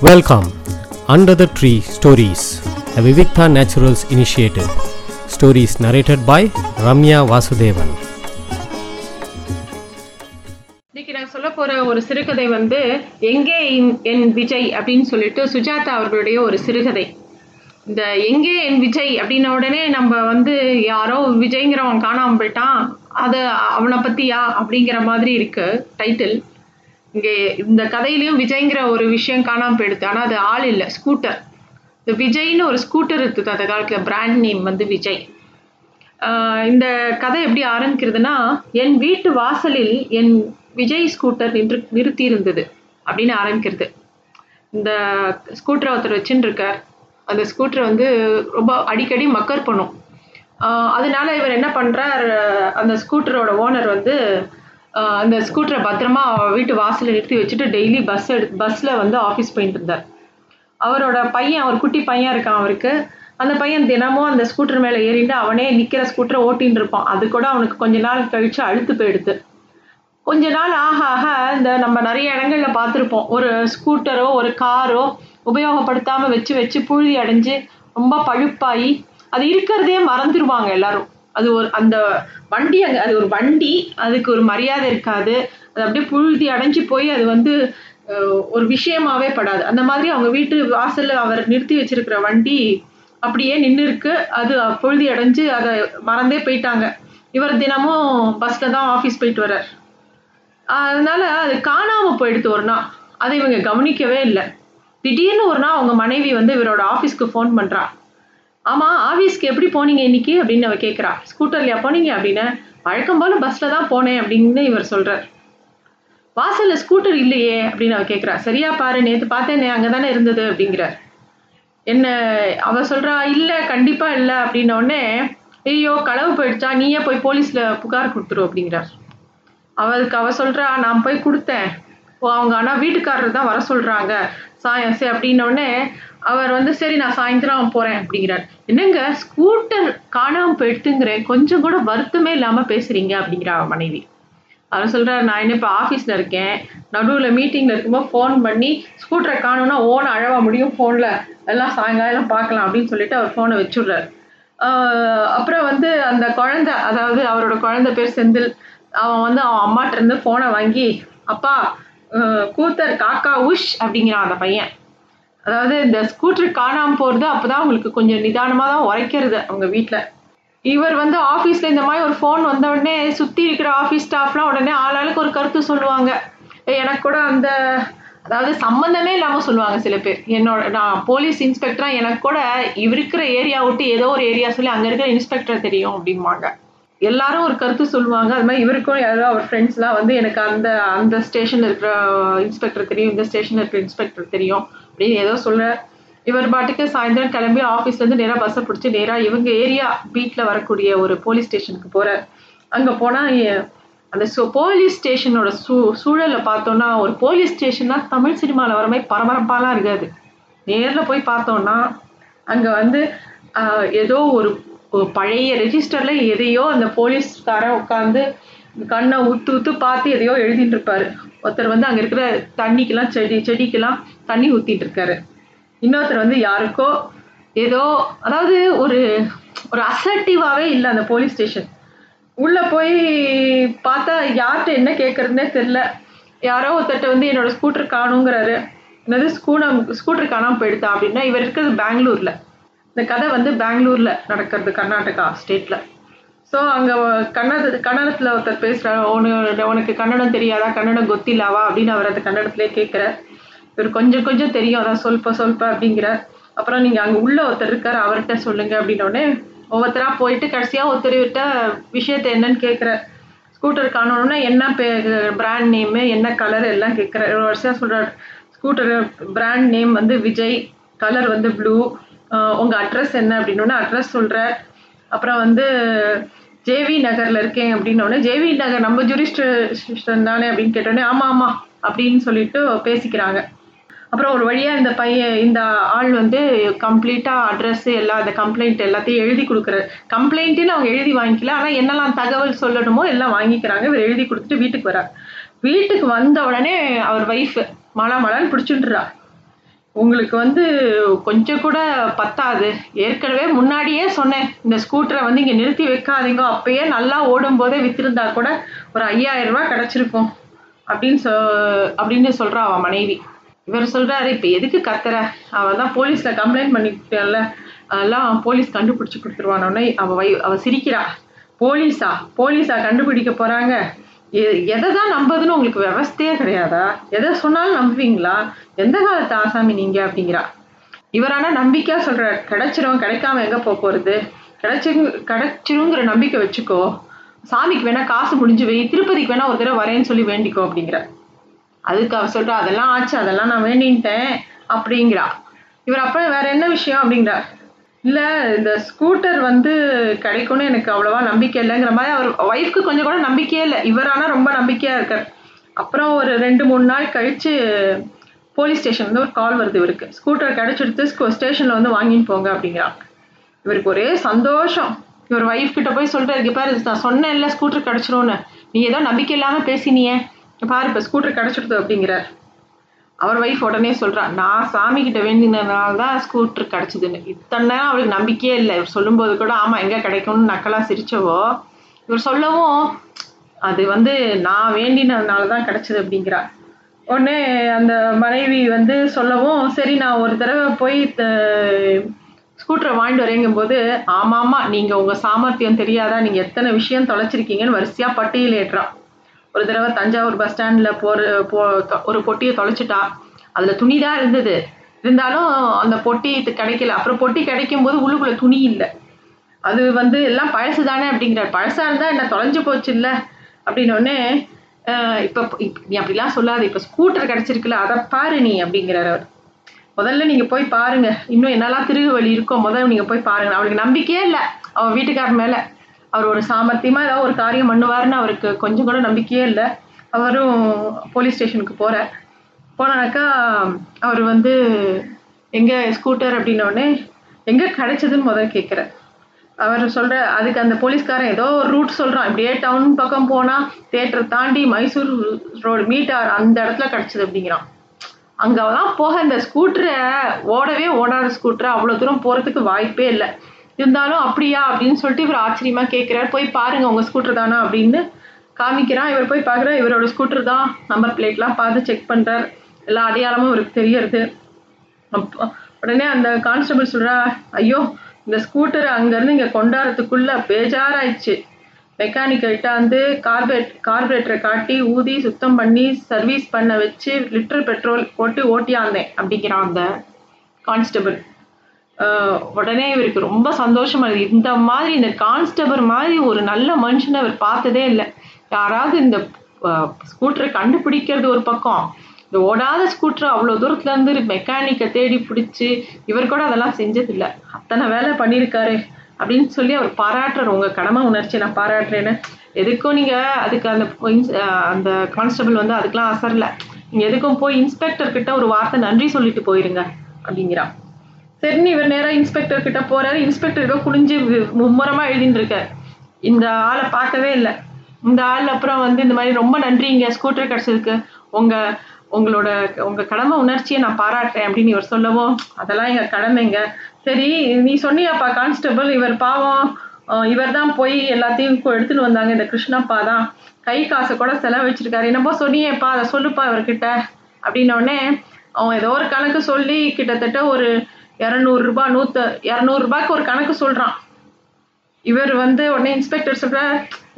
Welcome under the tree stories a Vivikta Naturals initiative. Stories narrated by Ramya Vasudevan இன்னைக்கு நான் சொல்ல போற ஒரு சிறுகதை வந்து எங்கே என்- என் விஜய்? அப்படின்னு சொல்லிட்டு சுஜாதா அவர்களுடைய ஒரு சிறுகதை. இந்த எங்கே என் விஜய்? அப்படின்ன உடனே நம்ம வந்து யாரோ விஜய்ங்கிறவன் காணாமல் போயிட்டான். அது அவனை பத்தியா? அப்படிங்கிற மாதிரி இருக்கு டைட்டில். இங்கே இந்த கதையிலையும் விஜய்ங்கிற ஒரு விஷயம் காணாமல் போயிடுது. ஆனால் அது ஆள் இல்லை. ஸ்கூட்டர் இந்த விஜய்னு ஒரு ஸ்கூட்டர் இருக்குது? அந்த காலத்தில் பிராண்ட் நேம் வந்து விஜய். இந்த கதை எப்படி ஆரம்பிக்கிறதுனா என் வீட்டு வாசலில் என் விஜய் ஸ்கூட்டர் நின்று நிறுத்தி இருந்தது அப்படின்னு ஆரம்பிக்கிறது. இந்த ஸ்கூட்டரை ஒருத்தர் வச்சுட்டு இருக்கார் அந்த ஸ்கூட்டரை வந்து ரொம்ப அடிக்கடி மக்கர் பண்ணும். அதனால இவர் என்ன பண்ணுறார் அந்த ஸ்கூட்டரோட ஓனர் வந்து அந்த ஸ்கூட்டரை பத்திரமா வீட்டு வாசலில் நிறுத்தி வச்சுட்டு டெய்லி பஸ் எடு பஸ்ஸில் வந்து ஆஃபீஸ் போயிட்டு இருந்தார். அவரோட பையன் ஒரு குட்டி பையன் இருக்கான் அவருக்கு. அந்த பையன் தினமும் அந்த ஸ்கூட்டர் மேலே ஏறிட்டு அவனே நிற்கிற ஸ்கூட்டரை ஓட்டின்னு இருப்பான். அது கூட அவனுக்கு கொஞ்ச நாள் கழித்து அழுத்து போயிடுது. கொஞ்ச நாள் ஆக ஆக இந்த நம்ம நிறைய இடங்களில் பார்த்துருப்போம். ஒரு ஸ்கூட்டரோ ஒரு காரோ உபயோகப்படுத்தாமல் வச்சு வச்சு புழுதி அடைஞ்சு ரொம்ப பழுப்பாகி அது இருக்கிறதே மறந்துடுவாங்க எல்லாரும். அது ஒரு அந்த வண்டி அங்க அது ஒரு வண்டி அதுக்கு ஒரு மரியாதை இருக்காது. அது அப்படியே புழுதி அடைஞ்சு போய் அது வந்து ஒரு விஷயமாவே படாது. அந்த மாதிரி அவங்க வீட்டு வாசல்ல அவர் நிறுத்தி வச்சிருக்கிற வண்டி அப்படியே நின்று இருக்கு அது புழுதி அடைஞ்சு அதை மறந்தே போயிட்டாங்க. இவர் தினமும் பஸ்ல தான் ஆஃபீஸ் போயிட்டு வர்றார். அதனால அது காணாம போயிடுது ஒரு நாள். அதை இவங்க கவனிக்கவே இல்லை. திடீர்னு ஒரு நாள் அவங்க மனைவி வந்து இவரோட ஆஃபீஸ்க்கு ஃபோன் பண்றா. ஆமா ஆஃபீஸ்க்கு எப்படி போனீங்க இன்னைக்கு? அப்படின்னு அவ கேட்குறா ஸ்கூட்டர்லையா போனீங்க அப்படின்னு. வழக்கம் போல பஸ்ல தான் போனேன் அப்படின்னு இவர் சொல்றார். வாசல்ல ஸ்கூட்டர் இல்லையே அப்படின்னு அவ கேட்குறா சரியா பாரு நேத்து பார்த்தேனே அங்கதானே இருந்தது அப்படிங்கிறார். என்ன அவ சொல்றா இல்லை கண்டிப்பா இல்லை. அப்படின்ன உடனே ஐயோ களவு போயிடுச்சா? நீயே போய் போலீஸ்ல புகார் கொடுத்துரு அப்படிங்கிறார். அவளுக்கு அவ சொல்றா நான் போய் கொடுத்தேன். அவங்க ஆனா வீட்டுக்காரர் தான் வர சொல்றாங்க. சாயம் சரி அப்படின்ன உடனே அவர் வந்து சரி நான் சாயந்தரம் போறேன் அப்படிங்கிறார். என்னங்க ஸ்கூட்டர் காணாம போயிடுத்துங்கிறேன் கொஞ்சம் கூட வருத்தமே இல்லாம பேசுறீங்க அப்படிங்கிற மனைவி. அவர் சொல்றாரு நான் என்ன இப்போ ஆஃபீஸில் இருக்கேன். நடுவில் மீட்டிங்கில் இருக்கும்போது ஃபோன் பண்ணி ஸ்கூட்டரை காணும்னா ஓன அழவ முடியும் ஃபோனில் எல்லாம் சாயங்காலம் பார்க்கலாம் அப்படின்னு சொல்லிட்டு அவர் ஃபோனை வச்சுடுறாரு. அப்புறம் வந்து அந்த குழந்தை அதாவது அவரோட குழந்தை பேர் செந்தில். அவன் வந்து அவன் அம்மாட்டிருந்து ஃபோனை வாங்கி அப்பா கூத்தர் காக்கா உஷ் அப்படிங்கிறான் அந்த பையன். அதாவது இந்த ஸ்கூட்டர் போகிறது அப்போ தான் அவங்களுக்கு கொஞ்சம் நிதானமாக தான் உரைக்கிறது அவங்க வீட்டில் இவர் வந்து ஆஃபீஸில் இந்த மாதிரி ஒரு ஃபோன் வந்த உடனே சுற்றி இருக்கிற ஆஃபீஸ் ஸ்டாஃப்லாம் உடனே ஆளாளுக்கு ஒரு கருத்து சொல்லுவாங்க. எனக்கு கூட அந்த அதாவது சம்மந்தமே இல்லாமல் சொல்லுவாங்க சில பேர். என்னோட நான் போலீஸ் இன்ஸ்பெக்டராக எனக்கு கூட இவர் இருக்கிற ஏரியா விட்டு ஏதோ ஒரு ஏரியா சொல்லி அங்கே இருக்கிற இன்ஸ்பெக்டர் தெரியும் அப்படிம்பாங்க. எல்லாரும் ஒரு கருத்து சொல்லுவாங்க. அது மாதிரி இவருக்கும் யாரோ அவர் ஃப்ரெண்ட்ஸ்லாம் வந்து எனக்கு அந்த அந்த ஸ்டேஷன்ல இருக்கிற இன்ஸ்பெக்டர் தெரியும். இந்த ஸ்டேஷன்ல இருக்கிற இன்ஸ்பெக்டர் தெரியும். அப்படின்னு ஏதோ சொல்ல இவர் பாட்டுக்கு சாயந்தரம் கிளம்பி ஆஃபீஸ்ல இருந்து பஸ்ஸை பிடிச்சி நேராக இவங்க ஏரியா பீட்ல வரக்கூடிய ஒரு போலீஸ் ஸ்டேஷனுக்கு போறார். அங்க போனா அந்த அந்த போலீஸ் ஸ்டேஷனோட சூ சூழலை பார்த்தோம்னா ஒரு போலீஸ் ஸ்டேஷன்னா தமிழ் சினிமாவில் வர மாதிரி பரபரப்பாலாம் இருக்காது. நேரில் போய் பார்த்தோன்னா அங்கே வந்து ஏதோ ஒரு பழைய ரெஜிஸ்டர்ல எதையோ அந்த போலீஸ்காரன் உட்காந்து கண்ணை உத்து உத்து பார்த்து எதையோ எழுதிட்டு இருப்பாரு. ஒருத்தர் வந்து அங்க இருக்கிற தண்ணிக்கெல்லாம் செடி செடிக்கெல்லாம் தண்ணி ஊத்திட்டு இருக்காரு. இன்னொருத்தர் வந்து யாருக்கோ ஏதோ அதாவது ஒரு ஒரு அசர்ட்டிவாவே இல்லை அந்த போலீஸ் ஸ்டேஷன் உள்ள போய் பார்த்தா யார்கிட்ட என்ன கேட்கறதுனே தெரில யாரோ ஒருத்தட்ட வந்து என்னோட ஸ்கூட்டர் காணுங்கிறாரு. என்னது ஸ்கூனம் ஸ்கூட்டர் காணாமல் போயிடுதா அப்படின்னா இவர் இருக்கிறது பெங்களூர்ல. இந்த கதை வந்து பெங்களூர்ல நடக்கிறது கர்நாடகா ஸ்டேட்ல. ஸோ அங்கே கன்னட கன்னடத்தில் ஒருத்தர் பேசுகிறார் உனக்கு உனக்கு கன்னடம் தெரியாதா? கன்னடம் கொத்திலாவா? அப்படின்னு அவர் அந்த கன்னடத்திலே கேட்குறார் இவர் கொஞ்சம் கொஞ்சம் தெரியும் அதான் சொல்ப சொல்ப அப்படிங்கிறார். அப்புறம் நீங்கள் அங்கே உள்ள ஒருத்தர் இருக்கார் அவர்கிட்ட சொல்லுங்க அப்படின்னோடனே ஒவ்வொருத்தராக போயிட்டு கடைசியாக ஒருத்தர்கிட்ட விஷயத்தை என்னன்னு கேட்குறார் ஸ்கூட்டர் காணணும்னா என்ன பே பிராண்ட் நேமு என்ன கலர் எல்லாம் கேட்குறாரு ஒரு வருஷம் சொல்கிறார் ஸ்கூட்டர் பிராண்ட் நேம் வந்து விஜய் கலர் வந்து ப்ளூ உங்கள் அட்ரஸ் என்ன அப்படின்னோடனே அட்ரஸ் சொல்கிறேன் அப்புறம் வந்து ஜேவி நகர்ல இருக்கேன் அப்படின்னோடனே ஜேவி நகர் நம்ம ஜூரிஸ்டன் தானே அப்படின்னு கேட்டோடனே ஆமா ஆமா அப்படின்னு சொல்லிட்டு பேசிக்கிறாங்க. அப்புறம் ஒரு வழியா இந்த பையன் இந்த ஆள் வந்து கம்ப்ளீட்டா அட்ரஸ் எல்லா அந்த கம்ப்ளைண்ட் எல்லாத்தையும் எழுதி கொடுக்குறாரு கம்ப்ளைண்ட்டுன்னு அவங்க எழுதி வாங்கிக்கல ஆனா என்னெல்லாம் தகவல் சொல்லணுமோ எல்லாம் வாங்கிக்கிறாங்க. இவர் எழுதி கொடுத்துட்டு வீட்டுக்கு வரார். வீட்டுக்கு வந்த உடனே அவர் ஒய்ஃப் மழை மழைன்னு பிடிச்சுட்டுறா. உங்களுக்கு வந்து கொஞ்சம் கூட பத்தாது. ஏற்கனவே முன்னாடியே சொன்னேன் இந்த ஸ்கூட்டரை வந்து இங்கே நிறுத்தி வைக்காதீங்க. அப்பயே நல்லா ஓடும் போதே வித்திருந்தா கூட ஒரு ஐயாயிரம் ரூபா கிடச்சிருக்கும். அப்படின்னு சொ அப்படின்னு சொல்கிறா அவன் மனைவி. இவர் சொல்கிறாரு இப்போ எதுக்கு கத்துற? அவன் தான் போலீஸில் கம்ப்ளைண்ட் பண்ணிக்கிட்டல அதெல்லாம் போலீஸ் கண்டுபிடிச்சி கொடுத்துருவானோடனே அவள் வை அவள் சிரிக்கிறா. போலீஸா? போலீஸா கண்டுபிடிக்க போகிறாங்க எதை தான் நம்புதுன்னு உங்களுக்கு விவஸ்தையே கிடையாதா? எதை சொன்னாலும் நம்புவீங்களா? எந்த காலத்து ஆசாமி நீங்கள் அப்படிங்கிறா. இவர் ஆனால் நம்பிக்கையாக சொல்கிற கிடைச்சிரும் கிடைக்காம எங்கே போக போகிறது கிடைச்சி கிடைச்சிருங்கிற நம்பிக்கை வச்சுக்கோ. சாமிக்கு வேணா காசு முடிஞ்சு வை திருப்பதிக்கு வேணா ஒரு தடவை வரேன்னு சொல்லி வேண்டிக்கோ அப்படிங்கிற. அதுக்கு அவ சொல்கிறா அதெல்லாம் ஆச்சு அதெல்லாம் நான் வேண்டின்ட்டேன் அப்படிங்கிறா. இவர் அப்புறம் வேற என்ன விஷயம் அப்படிங்கிறா? இல்லை இந்த ஸ்கூட்டர் வந்து கிடைக்கும்னு எனக்கு அவ்வளோவா நம்பிக்கை இல்லைங்கிற மாதிரி அவர் ஒய்ஃப்க்கு கொஞ்சம் கூட நம்பிக்கையே இல்லை. இவர் ரொம்ப நம்பிக்கையாக இருக்கார். அப்புறம் ஒரு ரெண்டு மூணு நாள் கழித்து போலீஸ் ஸ்டேஷன்லேருந்து ஒரு கால் வருது இவருக்கு. ஸ்கூட்டர் கிடச்சிடுத்து ஸ்டேஷனில் வந்து வாங்கின்னு போங்க அப்படிங்கிறாங்க. இவருக்கு ஒரே சந்தோஷம். இவர் ஒய்ஃப் கிட்ட போய் சொல்கிறாரு இங்கே பாரு நான் சொன்னேன் இல்லை ஸ்கூட்டர் கிடச்சிரும்னு. நீ ஏதோ நம்பிக்கை இல்லாமல் பேசினியே. பாரு இப்போ ஸ்கூட்டர் கிடச்சிடுது அப்படிங்கிறார். அவர் ஒய்ஃப் உடனே சொல்கிறா நான் சாமி கிட்ட வேண்டினதுனால தான் ஸ்கூட்டர் கிடச்சிதுன்னு. இத்தனை நேரம் அவளுக்கு நம்பிக்கையே இல்லை. இவர் சொல்லும்போது கூட ஆமாம் எங்கே கிடைக்கும்னு நக்கலாக சிரிச்சவோ? இவர் சொல்லவும் அது வந்து நான் வேண்டினதுனால தான் கிடச்சிது அப்படிங்கிறா. உடனே அந்த மனைவி வந்து சொல்லவும் சரி நான் ஒரு தடவை போய் ஸ்கூட்டரை வாங்கிட்டு வரேங்கும்போது ஆமாம் ஆமாம் நீங்கள் உங்கள் சாமர்த்தியம் தெரியாதா? நீங்கள் எத்தனை விஷயம் தொலைச்சிருக்கீங்கன்னு வரிசையாக பட்டியலிடுறான் ஒரு தடவை தஞ்சாவூர் பஸ் ஸ்டாண்டில் போகிற போ ஒரு பொட்டியை தொலைச்சிட்டா அதில் துணி தான் இருந்தது. இருந்தாலும் அந்த பொட்டி கிடைக்கல. அப்புறம் பொட்டி கிடைக்கும் போது உள்ளுக்குள்ளே துணி இல்லை. அது வந்து எல்லாம் பழசு தானே அப்படிங்கிறார். பழசாக இருந்தால் என்ன தொலைஞ்சு போச்சு இல்லை அப்படின்னோடனே இப்போ நீ அப்படிலாம் சொல்லாது. இப்போ ஸ்கூட்டர் கிடச்சிருக்குல்ல அதை பாரு நீ அப்படிங்கிறார் அவர். முதல்ல நீங்கள் போய் பாருங்க. இன்னும் என்னெல்லாம் திருகு வழி இருக்கோ முதல்ல நீங்கள் போய் பாருங்க. அவளுக்கு நம்பிக்கையே இல்லை. அவன் வீட்டுக்காரர் மேலே. அவர் ஒரு சாமர்த்தியமாக ஏதாவது ஒரு காரியம் பண்ணுவார்னு அவருக்கு கொஞ்சம் கூட நம்பிக்கையே இல்லை. அவரும் போலீஸ் ஸ்டேஷனுக்கு போகிறார் போனாக்கா அவர் வந்து எங்கே ஸ்கூட்டர் அப்படின்னோடனே எங்கே கிடைச்சதுன்னு முதல்ல கேட்குறார். அவர் சொல்கிற அதுக்கு அந்த போலீஸ்காரன் ஏதோ ஒரு ரூட் சொல்கிறான் இப்படியே டவுன் பக்கம் போனால் தேட்டர் தாண்டி மைசூர் ரோடு மீட்டார் அந்த இடத்துல கிடச்சிது அப்படிங்கிறான். அங்கெல்லாம் போக இந்த ஸ்கூட்டரை ஓடவே ஓடாத ஸ்கூட்டரை அவ்வளோ தூரம் போகிறதுக்கு வாய்ப்பே இல்லை. இருந்தாலும் அப்படியா அப்படின்னு சொல்லிட்டு இவர் ஆச்சரியமாக கேட்குறாரு போய் பாருங்க உங்கள் ஸ்கூட்டர் தானா அப்படின்னு காமிக்கிறான். இவர் போய் பார்க்குற இவரோட ஸ்கூட்டர் தான் நம்பர் பிளேட்லாம் பார்த்து செக் பண்ணுறார் எல்லா அடையாளமும் இவருக்கு தெரியறது. அப்போ உடனே அந்த கான்ஸ்டபிள் சொல்கிறா ஐயோ இந்த ஸ்கூட்டரை அங்கேருந்து இங்கே கொண்டாடுறதுக்குள்ளே பேஜாராயிடுச்சு. மெக்கானிக்கிட்ட வந்து கார்பரேட் கார்பரேட்டரை காட்டி ஊதி சுத்தம் பண்ணி சர்வீஸ் பண்ண வச்சு லிட்டர் பெட்ரோல் போட்டு ஓட்டியாந்தேன் அப்படிங்கிறான் அந்த கான்ஸ்டபிள் உடனே இவருக்கு ரொம்ப சந்தோஷமா இருக்குது இந்த மாதிரி இந்த கான்ஸ்டபிள் மாதிரி ஒரு நல்ல மனுஷனை அவர் பார்த்ததே இல்லை. யாராவது இந்த ஸ்கூட்டரை கண்டுபிடிக்கிறது ஒரு பக்கம். இந்த ஓடாத ஸ்கூட்டர் அவ்வளோ தூரத்துல இருந்து மெக்கானிக்கை தேடி பிடிச்சி இவர் கூட அதெல்லாம் செஞ்சதில்லை. அத்தனை வேலை பண்ணியிருக்காரு அப்படின்னு சொல்லி அவர் பாராட்டுறார். உங்கள் கடமை உணர்ச்சி நான் பாராட்டுறேன்னு. எதுக்கும் நீங்கள் அதுக்கு அந்த அந்த கான்ஸ்டபிள் வந்து அதுக்கெலாம் அசரல. நீங்கள் எதுக்கும் போய் இன்ஸ்பெக்டர் கிட்ட ஒரு வார்த்தை நன்றி சொல்லிட்டு போயிருங்க அப்படிங்கிறான். சரின்னு இவர் நேராக இன்ஸ்பெக்டர் கிட்ட போறாரு. இன்ஸ்பெக்டர் ஏதோ குனிஞ்சு மும்முரமா எழுதிட்டு இந்த ஆளை பார்க்கவே இல்லை. இந்த ஆள் அப்புறம் வந்து இந்த மாதிரி ரொம்ப நன்றிங்க ஸ்கூட்டர் கிடைச்சதுக்கு. உங்க உங்களோட உங்க கடமை உணர்ச்சியை நான் பாராட்டுறேன் அப்படின்னு இவர் சொல்லவும் அதெல்லாம் எங்க கடமைங்க. சரி நீ சொன்னியாப்பா கான்ஸ்டபிள் இவர் பாவம். இவர் தான் போய் எல்லாத்தையும் எடுத்துன்னு வந்தாங்க. இந்த கிருஷ்ணப்பா தான். கை காசை கூட செலவழிச்சிருக்காரு. என்னப்போ சொன்னியேப்பா அதை சொல்லுப்பா இவர்கிட்ட. அப்படின்னோடனே அவன் ஏதோ ஒரு கணக்கு சொல்லி கிட்டத்தட்ட ஒரு இரநூறுபா நூற்று இரநூறுபாய்க்கு ஒரு கணக்கு சொல்கிறான் இவர் வந்து உடனே இன்ஸ்பெக்டர் சொல்ற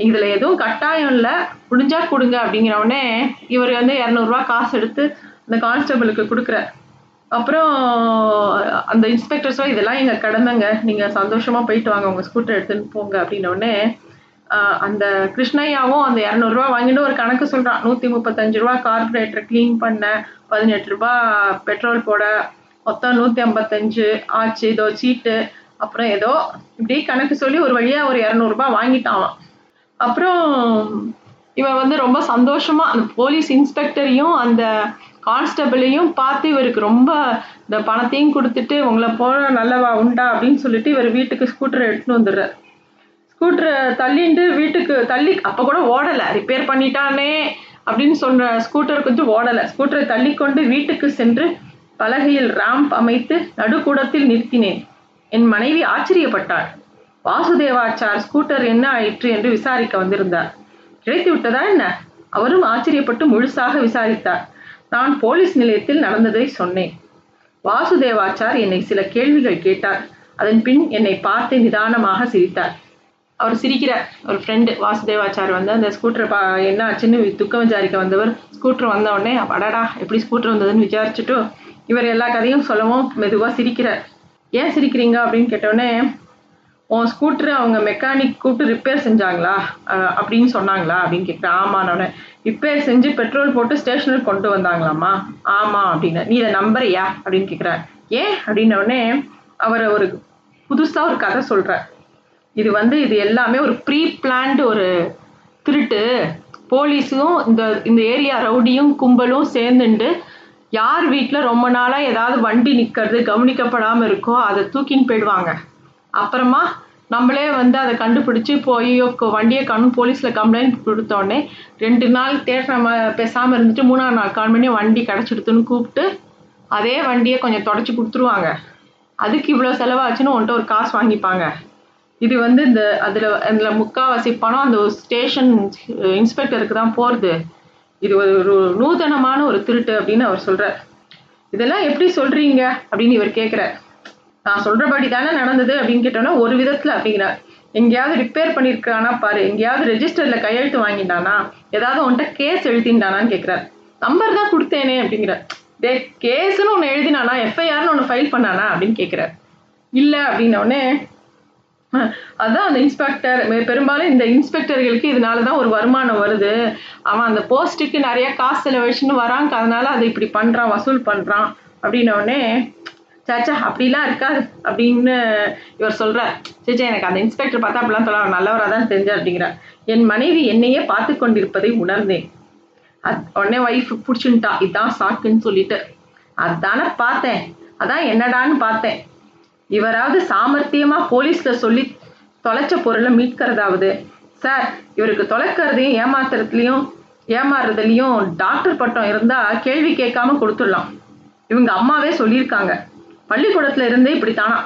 இதில் எதுவும் கட்டாயம் இல்லை முடிஞ்சா கொடுங்க அப்படிங்கிற உடனே இவர் வந்து இரநூறுபா காசு எடுத்து அந்த கான்ஸ்டபிளுக்கு கொடுக்குற அப்புறம் அந்த இன்ஸ்பெக்டர் சொல்ல இதெல்லாம் எங்கள் கடமைங்க நீங்கள் சந்தோஷமாக போயிட்டு வாங்க உங்கள் ஸ்கூட்டர் எடுத்துன்னு போங்க அப்படின்னோடனே அந்த கிருஷ்ணய்யாவும் அந்த இரநூறுவா வாங்கிட்டு ஒரு கணக்கு சொல்கிறான் நூற்றி முப்பத்தஞ்சு ரூபா கார்பரேட்டர் க்ளீன் பண்ண பதினெட்டு ரூபா பெட்ரோல் போட மொத்தம் நூற்றி ஐம்பத்தஞ்சு ஆச்சு இதோ சீட்டு. அப்புறம் ஏதோ இப்படி கணக்கு சொல்லி ஒரு வழியாக ஒரு இரநூறுபா வாங்கிட்டான் அப்புறம் இவன் வந்து ரொம்ப சந்தோஷமா அந்த போலீஸ் இன்ஸ்பெக்டரையும் அந்த கான்ஸ்டபிளையும் பார்த்து இவருக்கு ரொம்ப இந்த பணத்தையும் கொடுத்துட்டு உங்களை போல நல்லவா உண்டா? அப்படின்னு சொல்லிட்டு இவர் வீட்டுக்கு ஸ்கூட்டரை எடுத்துன்னு வந்துடுறார். ஸ்கூட்டரை தள்ளிண்டு வீட்டுக்கு தள்ளி அப்போ கூட ஓடலை. ரிப்பேர் பண்ணிட்டானே அப்படின்னு சொல்ற ஸ்கூட்டர் கொஞ்சம் ஓடலை. ஸ்கூட்டரை தள்ளி கொண்டு வீட்டுக்கு சென்று பலகையில் ராம்ப் அமைத்து நடுக்கூடத்தில் நிறுத்தினேன். என் மனைவி ஆச்சரியப்பட்டாள். வாசுதேவாச்சார் ஸ்கூட்டர் என்ன ஆயிற்று? என்று விசாரிக்க வந்திருந்தார். கிடைத்து விட்டதா என்ன? அவரும் ஆச்சரியப்பட்டு முழுசாக விசாரித்தார். நான் போலீஸ் நிலையத்தில் நடந்ததை சொன்னேன். வாசுதேவாச்சார் என்னை சில கேள்விகள் கேட்டார். அதன் பின் என்னை பார்த்து நிதானமாக சிரித்தார். அவர் சிரிக்கிறார். ஒரு ஃப்ரெண்டு வாசுதேவாச்சார் வந்து அந்த ஸ்கூட்டரை பா என்ன ஆச்சுன்னு துக்கம் விசாரிக்க வந்தவர் ஸ்கூட்டர் வந்த உடனே அடடா எப்படி ஸ்கூட்டர் வந்ததுன்னு விசாரிச்சுட்டு இவர் எல்லா கதையும் சொல்லவும் மெதுவாக சிரிக்கிறார். ஏன் சிரிக்கிறீங்க? அப்படின்னு கேட்டோடனே உன் ஸ்கூட்டர் அவங்க மெக்கானிக் கூப்பிட்டு ரிப்பேர் செஞ்சாங்களா? அப்படின்னு சொன்னாங்களா? அப்படின்னு கேட்குறேன். ஆமாண்ணே ரிப்பேர் செஞ்சு பெட்ரோல் போட்டு ஸ்டேஷனுக்கு கொண்டு வந்தாங்களாம்மா? ஆமாம் அப்படின்னு. நீ இதை நம்புறியா? அப்படின்னு கேட்குறார் ஏன்? அப்படின்ன அவர் ஒரு புதுசாக ஒரு கதை சொல்கிறார் இது வந்து இது எல்லாமே ஒரு ப்ரீ பிளான்டு ஒரு திருட்டு. போலீஸும் இந்த இந்த ஏரியா ரவுடியும் கும்பலும் சேர்ந்துண்டு யார் வீட்டில் ரொம்ப நாளாக ஏதாவது வண்டி நிற்கிறது கவனிக்கப்படாமல் இருக்கோ அதை தூக்கின்னு போயிடுவாங்க. அப்புறமா நம்மளே வந்து அதை கண்டுபிடிச்சி போய் வண்டியை காணும் போலீஸில் கம்ப்ளைண்ட் கொடுத்தோடனே ரெண்டு நாள் தேடுற பேசாமல் இருந்துட்டு மூணாவது நாள் கால் பண்ணி வண்டி கிடச்சிடுத்துன்னு கூப்பிட்டு அதே வண்டியை கொஞ்சம் தொடச்சி கொடுத்துருவாங்க. அதுக்கு இவ்வளோ செலவாச்சுன்னு உன்ட்ட ஒரு காசு வாங்கிப்பாங்க. இது வந்து இந்த அதில் அதில் முக்கால்வாசி பணம் அந்த ஸ்டேஷன் இன்ஸ்பெக்டருக்கு தான் போகிறது இது ஒரு நூதனமான ஒரு திருட்டு அப்படின்னு அவர் சொல்கிறார் இதெல்லாம் எப்படி சொல்கிறீங்க அப்படின்னு இவர் கேட்குறார். நான் சொல்கிறபடி தானே நடந்தது அப்படின்னு கேட்டோன்னா ஒரு விதத்தில் அப்படிங்கிறார். எங்கேயாவது ரிப்பேர் பண்ணியிருக்கானா பாரு. எங்கேயாவது ரெஜிஸ்டரில் கையெழுத்து வாங்கிட்டானா ஏதாவது உன்கிட்ட கேஸ் எழுதிண்டானான்னு கேட்குறாரு. நம்பர் தான் கொடுத்தேனே அப்படிங்கிறார். டே கேஸுன்னு ஒன்று எழுதினானா? எஃப்ஐஆர்னு ஒன்று ஃபைல் பண்ணானா? அப்படின்னு கேட்குறாரு. இல்லை அப்படின்னோடனே அதான் அந்த இன்ஸ்பெக்டர் பெரும்பாலும் இந்த இன்ஸ்பெக்டர்களுக்கு இதனால தான் ஒரு வருமானம் வருது. அவன் அந்த போஸ்ட்டுக்கு நிறைய காசு செலவழிச்சுன்னு வராங்க. அதனால அதை இப்படி பண்ணுறான் வசூல் பண்ணுறான் அப்படின்னோடனே சாச்சா அப்படிலாம் இருக்காது அப்படின்னு இவர் சொல்கிறார் சேச்சா எனக்கு அந்த இன்ஸ்பெக்டர் பார்த்தா அப்படிலாம் சொல்ல நல்லவராக தான் தெரிஞ்சார் அப்படிங்கிறார் என் மனைவி என்னையே பார்த்து கொண்டிருப்பதை உணர்ந்தேன். அது உடனே ஒய்ஃப் பிடிச்சுன்ட்டா இதுதான் சாக்குன்னு சொல்லிட்டு. அதானே பார்த்தேன். அதான் என்னடான்னு பார்த்தேன். இவராவது சாமர்த்தியமா போலீஸ்ல சொல்லி தொலைச்ச பொருளை மீட்கிறதாவது? சார் இவருக்கு தொலைக்கிறதையும் ஏமாத்துறதுலையும் ஏமாறுறதுலையும் டாக்டர் பட்டம் இருந்தா கேள்வி கேட்காம கொடுத்துடலாம். இவங்க அம்மாவே சொல்லியிருக்காங்க. பள்ளிக்கூடத்துல இருந்தே இப்படித்தானா?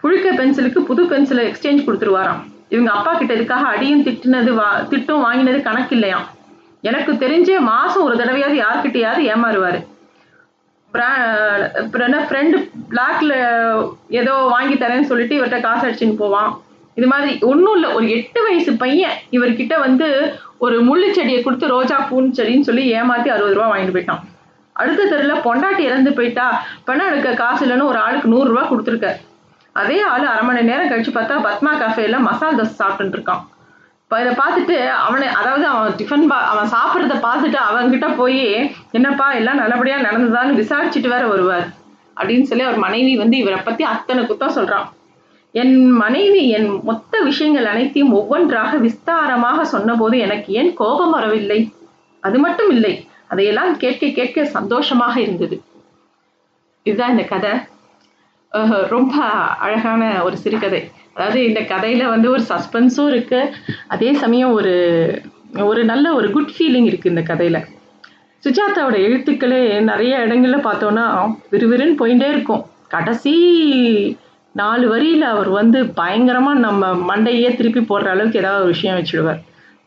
புழுக்க பென்சிலுக்கு புது பென்சிலை எக்ஸ்சேஞ்ச் கொடுத்துருவாராம். இவங்க அப்பா கிட்ட இதுக்காக அடியும் திட்டினது வா திட்டம் வாங்கினது கணக்கு இல்லையாம். எனக்கு தெரிஞ்சே மாசம் ஒரு தடவையாவது யார்கிட்டயாவது ஏமாறுவாரு. ஃப்ரெண்டு பிளாக்ல ஏதோ வாங்கி தரேன்னு சொல்லிட்டு இவர்கிட்ட காசு அடிச்சுன்னு போவான். இது மாதிரி ஒன்றும் இல்லை ஒரு எட்டு வயசு பையன் இவர்கிட்ட வந்து ஒரு முள்ளு செடியை கொடுத்து ரோஜா பூன்னு செடின்னு சொல்லி ஏமாற்றி அறுபது ரூபா வாங்கிட்டு போயிட்டான். அடுத்த தெருவில் பொண்டாட்டி இறந்து போயிட்டா பணம் எடுக்க காசு இல்லைன்னு ஒரு ஆளுக்கு நூறுரூவா கொடுத்துருக்க. அதே ஆள் அரை மணி நேரம் கழிச்சு பார்த்தா பத்மா கஃபேல மசால் தோசை சாப்பிட்டுருக்கான் இருக்கான். இப்போ இதை பார்த்துட்டு அவனை அதாவது அவன் டிஃபன் பா அவன் சாப்பிட்றத பார்த்துட்டு அவன்கிட்ட போய் என்னப்பா எல்லாம் நல்லபடியாக நடந்ததான்னு விசாரிச்சுட்டு வேற வருவார். அப்படின்னு சொல்லி அவர் மனைவி வந்து இவரை பற்றி அத்தனை குத்தம் சொல்கிறான் என் மனைவி என் மொத்த விஷயங்கள் அனைத்தையும் ஒவ்வொன்றாக விஸ்தாரமாக சொன்னபோது எனக்கு ஏன் கோபம் வரவில்லை? அது மட்டும் இல்லை அதையெல்லாம் கேட்க கேட்க சந்தோஷமாக இருந்தது. இதுதான் இந்த கதை. ரொம்ப அழகான ஒரு சிறுகதை. அதாவது இந்த கதையில் வந்து ஒரு சஸ்பென்ஸும் இருக்குது அதே சமயம் ஒரு ஒரு நல்ல ஒரு குட் ஃபீலிங் இருக்குது இந்த கதையில். சுஜாதாவோட எழுத்துக்களே நிறைய இடங்களில் பார்த்தோன்னா விறுவிறுன்னு போயிட்டே இருக்கும். கடைசி நாலு வரியில் அவர் வந்து பயங்கரமாக நம்ம மண்டையே திருப்பி போடுற அளவுக்கு ஏதாவது ஒரு விஷயம் வச்சுடுவார்.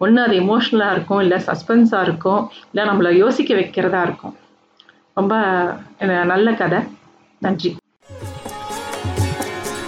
ஒன்று அது எமோஷ்னலாக இருக்கும் இல்லை சஸ்பென்ஸாக இருக்கும் இல்லை நம்மளை யோசிக்க வைக்கிறதா இருக்கும். ரொம்ப நல்ல கதை. நன்றி.